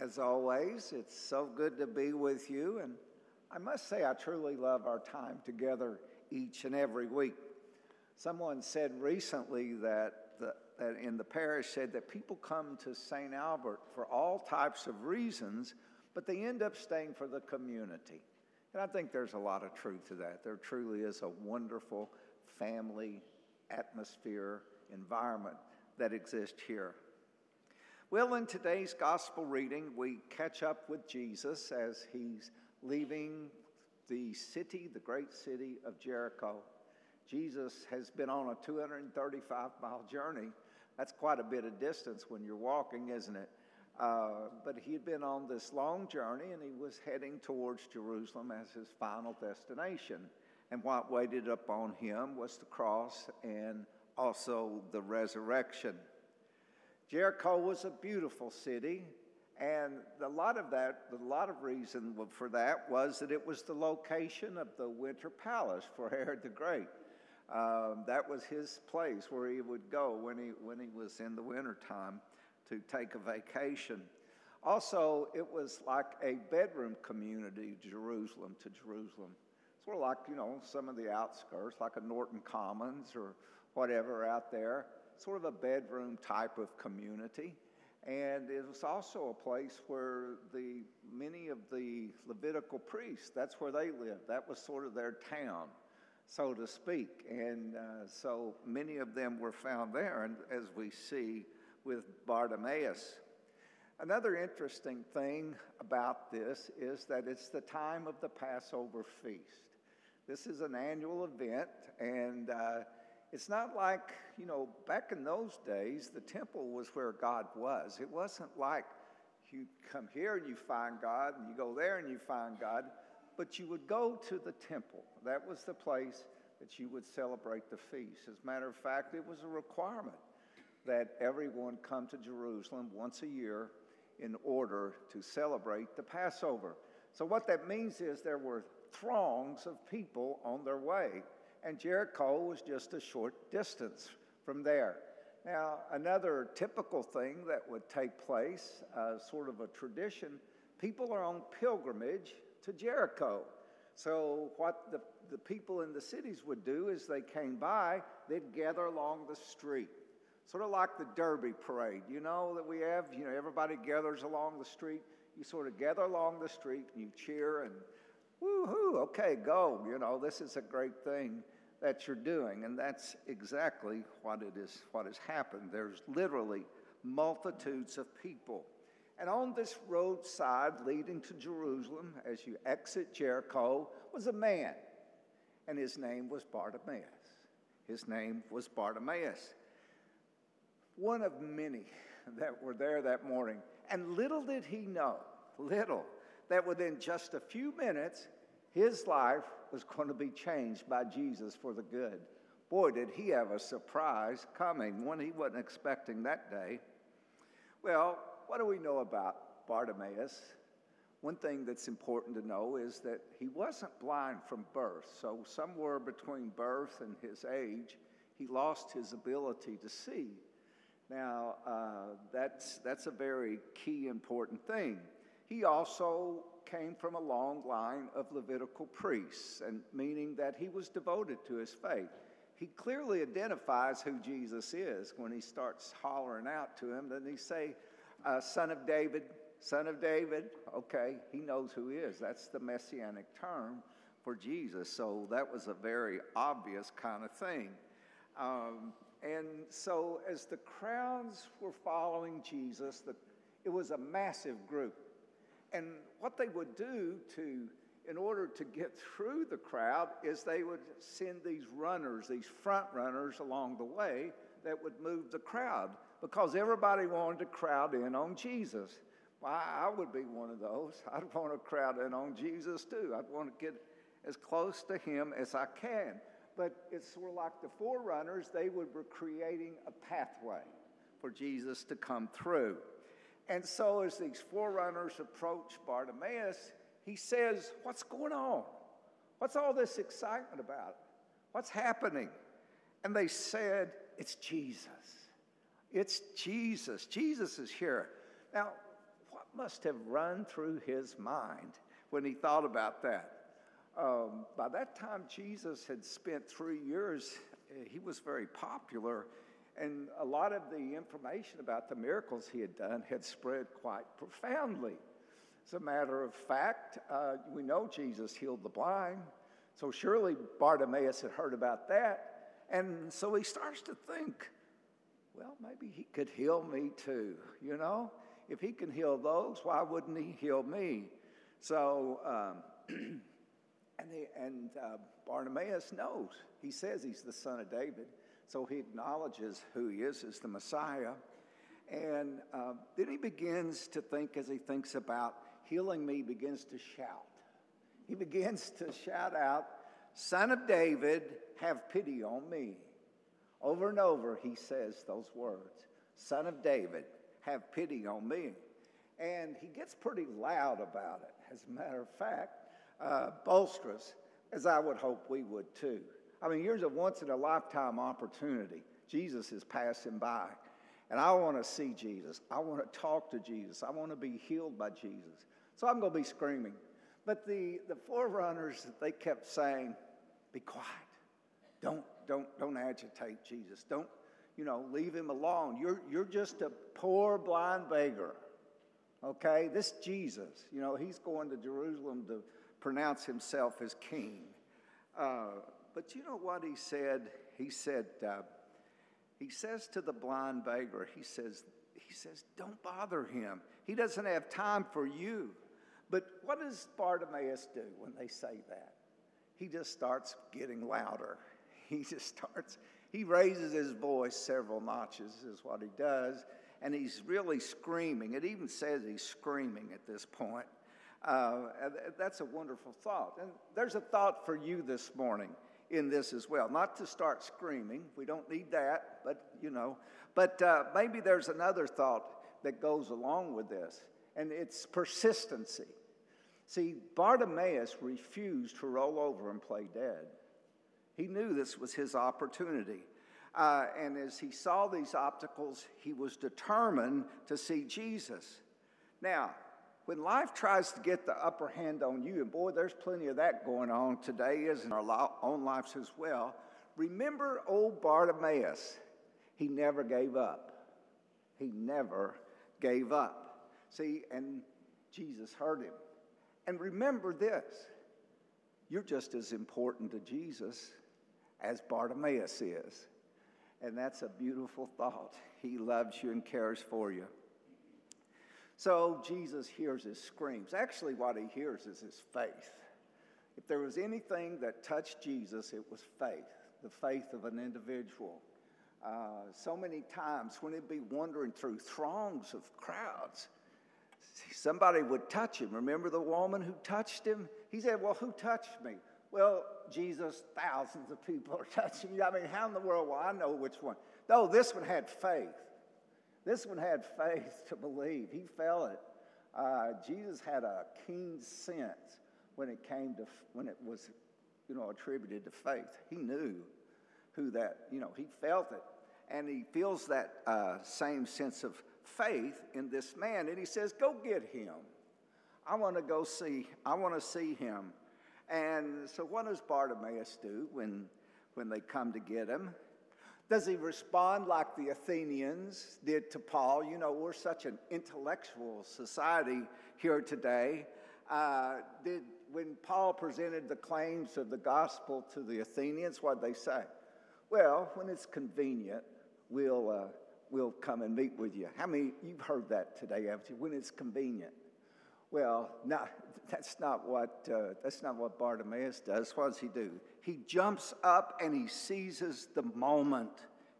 As always, it's so good to be with you, and I must say, I truly love our time together each and every week. Someone said recently that, the, that in the parish said that people come to St. Albert for all types of reasons, but they end up staying for the community. And I think there's a lot of truth to that. There truly is a wonderful family atmosphere, environment that exists here. Well, in today's gospel reading, we catch up with Jesus as he's leaving the city, the great city of Jericho. Jesus has been on a 235 mile journey. That's quite a bit of distance when you're walking, isn't it? Uh, but he had been on this long journey and he was heading towards Jerusalem as his final destination. And what waited upon him was the cross and also the resurrection. Jericho was a beautiful city, and a lot of that, a lot of reason for that was that it was the location of the winter palace for Herod the Great. Um, that was his place where he would go when he, when he was in the wintertime to take a vacation. Also, it was like a bedroom community, Jerusalem to Jerusalem. Sort of like, you know, some of the outskirts, like a Norton Commons or whatever out there sort of a bedroom type of community. And it was also a place where the many of the Levitical priests, that's where they lived. That was sort of their town, so to speak. And uh, so many of them were found there, and as we see with Bartimaeus. Another interesting thing about this is that it's the time of the Passover feast. This is an annual event, and uh, it's not like, you know, back in those days, the temple was where God was. It wasn't like you come here and you find God, and you go there and you find God, but you would go to the temple. That was the place that you would celebrate the feast. As a matter of fact, it was a requirement that everyone come to Jerusalem once a year in order to celebrate the Passover. So, what that means is there were throngs of people on their way and Jericho was just a short distance from there. Now, another typical thing that would take place, uh, sort of a tradition, people are on pilgrimage to Jericho. So, what the, the people in the cities would do is they came by, they'd gather along the street. Sort of like the Derby parade, you know, that we have, you know, everybody gathers along the street. You sort of gather along the street and you cheer and woohoo, okay, go. You know, this is a great thing that you're doing. And that's exactly what it is, what has happened. There's literally multitudes of people. And on this roadside leading to Jerusalem, as you exit Jericho, was a man. And his name was Bartimaeus. His name was Bartimaeus. One of many that were there that morning. And little did he know, little, that within just a few minutes, his life was going to be changed by Jesus for the good. Boy, did he have a surprise coming, one he wasn't expecting that day. Well, what do we know about Bartimaeus? One thing that's important to know is that he wasn't blind from birth. So, somewhere between birth and his age, he lost his ability to see. Now, uh, that's, that's a very key important thing. He also came from a long line of Levitical priests, and meaning that he was devoted to his faith. He clearly identifies who Jesus is when he starts hollering out to him. Then he say, uh, "Son of David, Son of David." Okay, he knows who he is. That's the messianic term for Jesus. So that was a very obvious kind of thing. Um, and so, as the crowds were following Jesus, the, it was a massive group. And what they would do to, in order to get through the crowd, is they would send these runners, these front runners along the way that would move the crowd because everybody wanted to crowd in on Jesus. Well, I would be one of those. I'd want to crowd in on Jesus too. I'd want to get as close to him as I can. But it's sort of like the forerunners, they would be creating a pathway for Jesus to come through. And so, as these forerunners approach Bartimaeus, he says, What's going on? What's all this excitement about? What's happening? And they said, It's Jesus. It's Jesus. Jesus is here. Now, what, must have run through his mind when he thought about that? Um, by that time, Jesus had spent three years, he was very popular, and a lot of the information about the miracles he had done had spread quite profoundly. As a matter of fact, uh, we know Jesus healed the blind, so surely Bartimaeus had heard about that. And so he starts to think, well, maybe he could heal me too, you know? If he can heal those, why wouldn't he heal me? So, um, and, and uh, Bartimaeus knows. He says he's the son of David, so he acknowledges who he is as the Messiah. And uh, then he begins to think, as he thinks about healing me, begins to shout. He begins to shout out, Son of David, have pity on me. Over and over, he says those words Son of David, have pity on me. And he gets pretty loud about it. As a matter of fact, uh, boisterous, as I would hope we would too. I mean, here's a once in a lifetime opportunity. Jesus is passing by. And I want to see Jesus. I want to talk to Jesus. I want to be healed by Jesus. So I'm going to be screaming. But the, the forerunners, they kept saying, be quiet. Don't, don't, don't agitate Jesus. Don't, you know, leave him alone. You're, you're just a poor blind beggar. Okay? This Jesus, you know, he's going to Jerusalem to pronounce himself as king. Uh, but you know what he said? He said, uh, he says to the blind beggar, he says, he says, don't bother him. He doesn't have time for you. But what does Bartimaeus do when they say that? He just starts getting louder. He just starts, he raises his voice several notches, is what he does, and he's really screaming. It even says he's screaming at this point. Uh, that's a wonderful thought. And there's a thought for you this morning in this as well. Not to start screaming, we don't need that, but you know, but uh, maybe there's another thought that goes along with this, and it's persistency. See, Bartimaeus refused to roll over and play dead. He knew this was his opportunity. Uh, and as he saw these obstacles, he was determined to see Jesus. Now, when life tries to get the upper hand on you, and boy, there's plenty of that going on today, as in our own lives as well, remember old Bartimaeus. He never gave up. He never gave up. See, and Jesus heard him. And remember this you're just as important to Jesus as Bartimaeus is. And that's a beautiful thought. He loves you and cares for you. So Jesus hears his screams. Actually, what he hears is his faith. If there was anything that touched Jesus, it was faith, the faith of an individual. Uh, so many times when he'd be wandering through throngs of crowds, somebody would touch him. Remember the woman who touched him? He said, Well, who touched me? Well, Jesus, thousands of people are touching you. I mean, how in the world will I know which one? No, this one had faith. This one had faith to believe. He felt it. Uh, Jesus had a keen sense when it came to when it was, you know, attributed to faith. He knew who that, you know, he felt it, and he feels that uh, same sense of faith in this man, and he says, "Go get him. I want to go see. I want to see him." And so, what does Bartimaeus do when when they come to get him? Does he respond like the Athenians did to Paul? You know, we're such an intellectual society here today. Uh, did, when Paul presented the claims of the gospel to the Athenians, what did they say? Well, when it's convenient, we'll, uh, we'll come and meet with you. How many, you've heard that today, haven't you? When it's convenient. Well, that's not what, uh, that's not what Bartimaeus does. What does he do? he jumps up and he seizes the moment.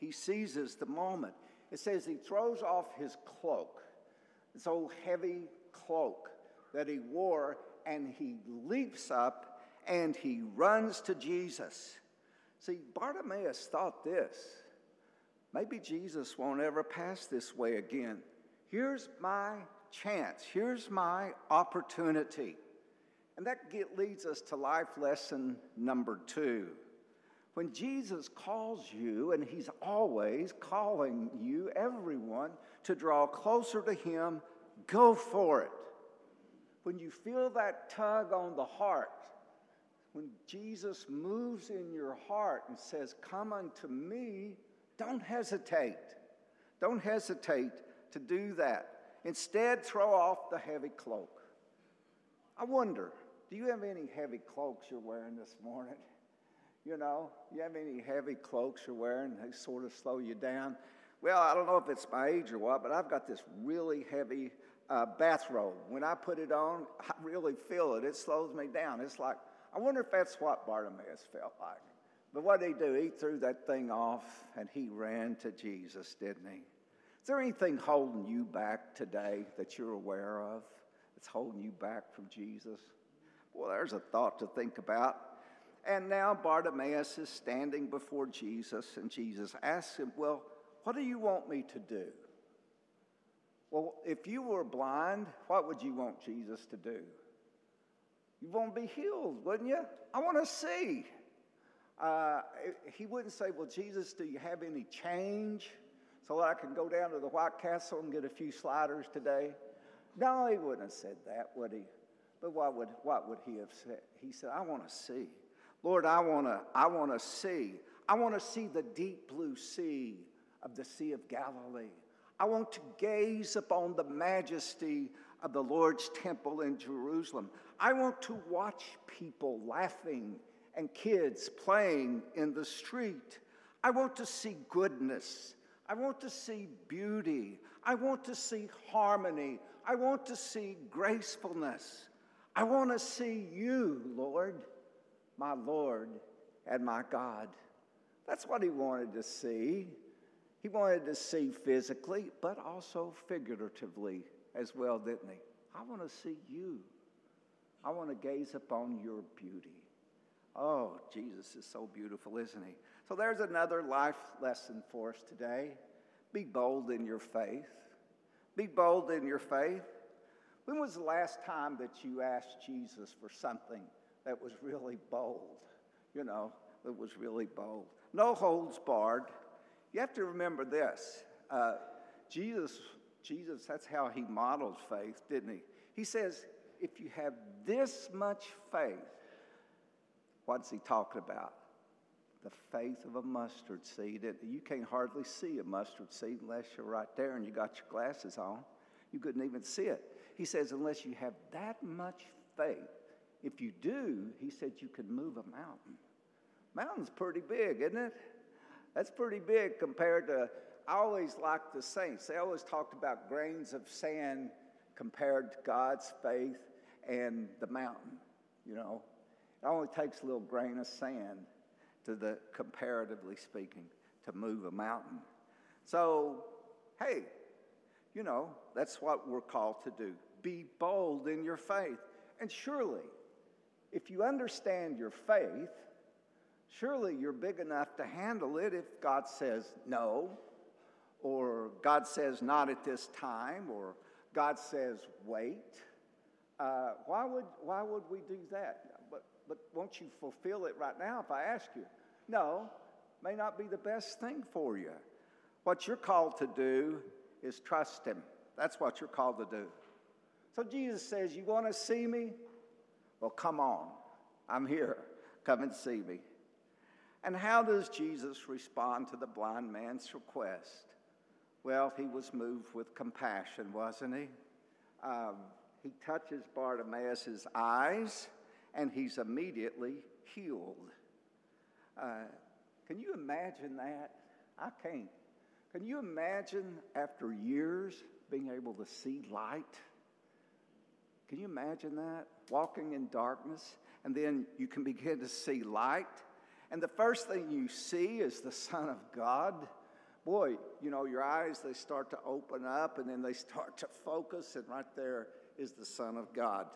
He seizes the moment. It says he throws off his cloak, this old heavy cloak that he wore, and he leaps up and he runs to Jesus. See, Bartimaeus thought this maybe Jesus won't ever pass this way again. Here's my chance, here's my opportunity. And that leads us to life lesson number two. When Jesus calls you, and He's always calling you, everyone, to draw closer to Him go for it. When you feel that tug on the heart, when Jesus moves in your heart and says, Come unto me, don't hesitate. Don't hesitate to do that. Instead, throw off the heavy cloak. I wonder, do you have any heavy cloaks you're wearing this morning? You know, you have any heavy cloaks you're wearing? They sort of slow you down. Well, I don't know if it's my age or what, but I've got this really heavy uh, bathrobe. When I put it on, I really feel it. It slows me down. It's like, I wonder if that's what Bartimaeus felt like. But what did he do? He threw that thing off and he ran to Jesus, didn't he? Is there anything holding you back today that you're aware of that's holding you back from Jesus? Well, there's a thought to think about. And now Bartimaeus is standing before Jesus, and Jesus asks him, Well, what do you want me to do? Well, if you were blind, what would you want Jesus to do? You want to be healed, wouldn't you? I want to see. Uh, he wouldn't say, Well, Jesus, do you have any change so that I can go down to the White Castle and get a few sliders today? No, he wouldn't have said that, would he? But what would, what would he have said? He said, I want to see. Lord, I want to I want to see. I want to see the deep blue sea of the Sea of Galilee. I want to gaze upon the majesty of the Lord's temple in Jerusalem. I want to watch people laughing and kids playing in the street. I want to see goodness. I want to see beauty. I want to see harmony. I want to see gracefulness. I want to see you, Lord, my Lord and my God. That's what he wanted to see. He wanted to see physically, but also figuratively as well, didn't he? I want to see you. I want to gaze upon your beauty. Oh, Jesus is so beautiful, isn't he? So there's another life lesson for us today. Be bold in your faith. Be bold in your faith. When was the last time that you asked Jesus for something that was really bold? You know, that was really bold. No holds barred. You have to remember this. Uh, Jesus, Jesus, that's how he modeled faith, didn't he? He says, if you have this much faith, what's he talking about? The faith of a mustard seed. You can't hardly see a mustard seed unless you're right there and you got your glasses on. You couldn't even see it. He says, unless you have that much faith, if you do, he said you could move a mountain. Mountain's pretty big, isn't it? That's pretty big compared to, I always liked the saints. They always talked about grains of sand compared to God's faith and the mountain. You know, it only takes a little grain of sand to the, comparatively speaking, to move a mountain. So, hey, you know, that's what we're called to do. Be bold in your faith. And surely, if you understand your faith, surely you're big enough to handle it if God says no, or God says not at this time, or God says wait. Uh, why, would, why would we do that? But, won't you fulfill it right now if I ask you? No, may not be the best thing for you. What you're called to do is trust Him. That's what you're called to do. So Jesus says, You want to see me? Well, come on. I'm here. Come and see me. And how does Jesus respond to the blind man's request? Well, he was moved with compassion, wasn't he? Um, he touches Bartimaeus' eyes and he's immediately healed. Uh, can you imagine that? I can't. Can you imagine after years being able to see light? Can you imagine that? Walking in darkness, and then you can begin to see light. And the first thing you see is the Son of God. Boy, you know, your eyes, they start to open up and then they start to focus, and right there is the Son of God.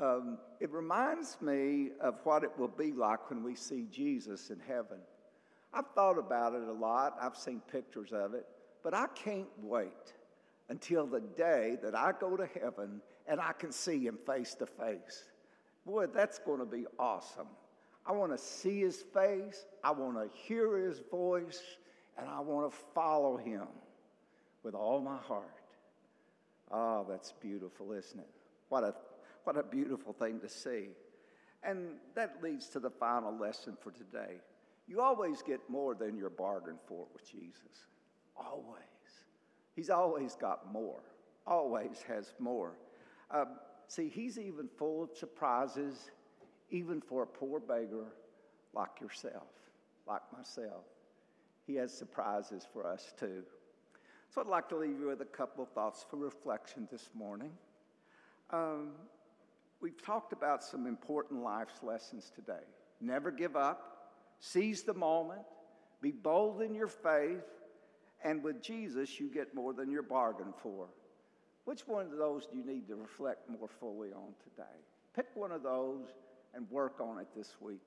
Um, it reminds me of what it will be like when we see Jesus in heaven. I've thought about it a lot, I've seen pictures of it, but I can't wait until the day that I go to heaven and I can see him face to face. Boy, that's going to be awesome. I want to see his face, I want to hear his voice, and I want to follow him with all my heart. Oh, that's beautiful, isn't it? What a, what a beautiful thing to see. And that leads to the final lesson for today. You always get more than you're bargain for with Jesus. Always. He's always got more, always has more. Um, see, he's even full of surprises, even for a poor beggar like yourself, like myself. He has surprises for us too. So I'd like to leave you with a couple of thoughts for reflection this morning. Um, we've talked about some important life's lessons today. Never give up, seize the moment, be bold in your faith, and with Jesus, you get more than your bargain for. Which one of those do you need to reflect more fully on today? Pick one of those and work on it this week.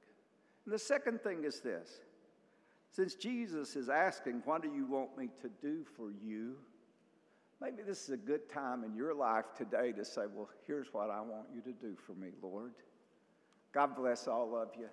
And the second thing is this since Jesus is asking, What do you want me to do for you? Maybe this is a good time in your life today to say, Well, here's what I want you to do for me, Lord. God bless all of you.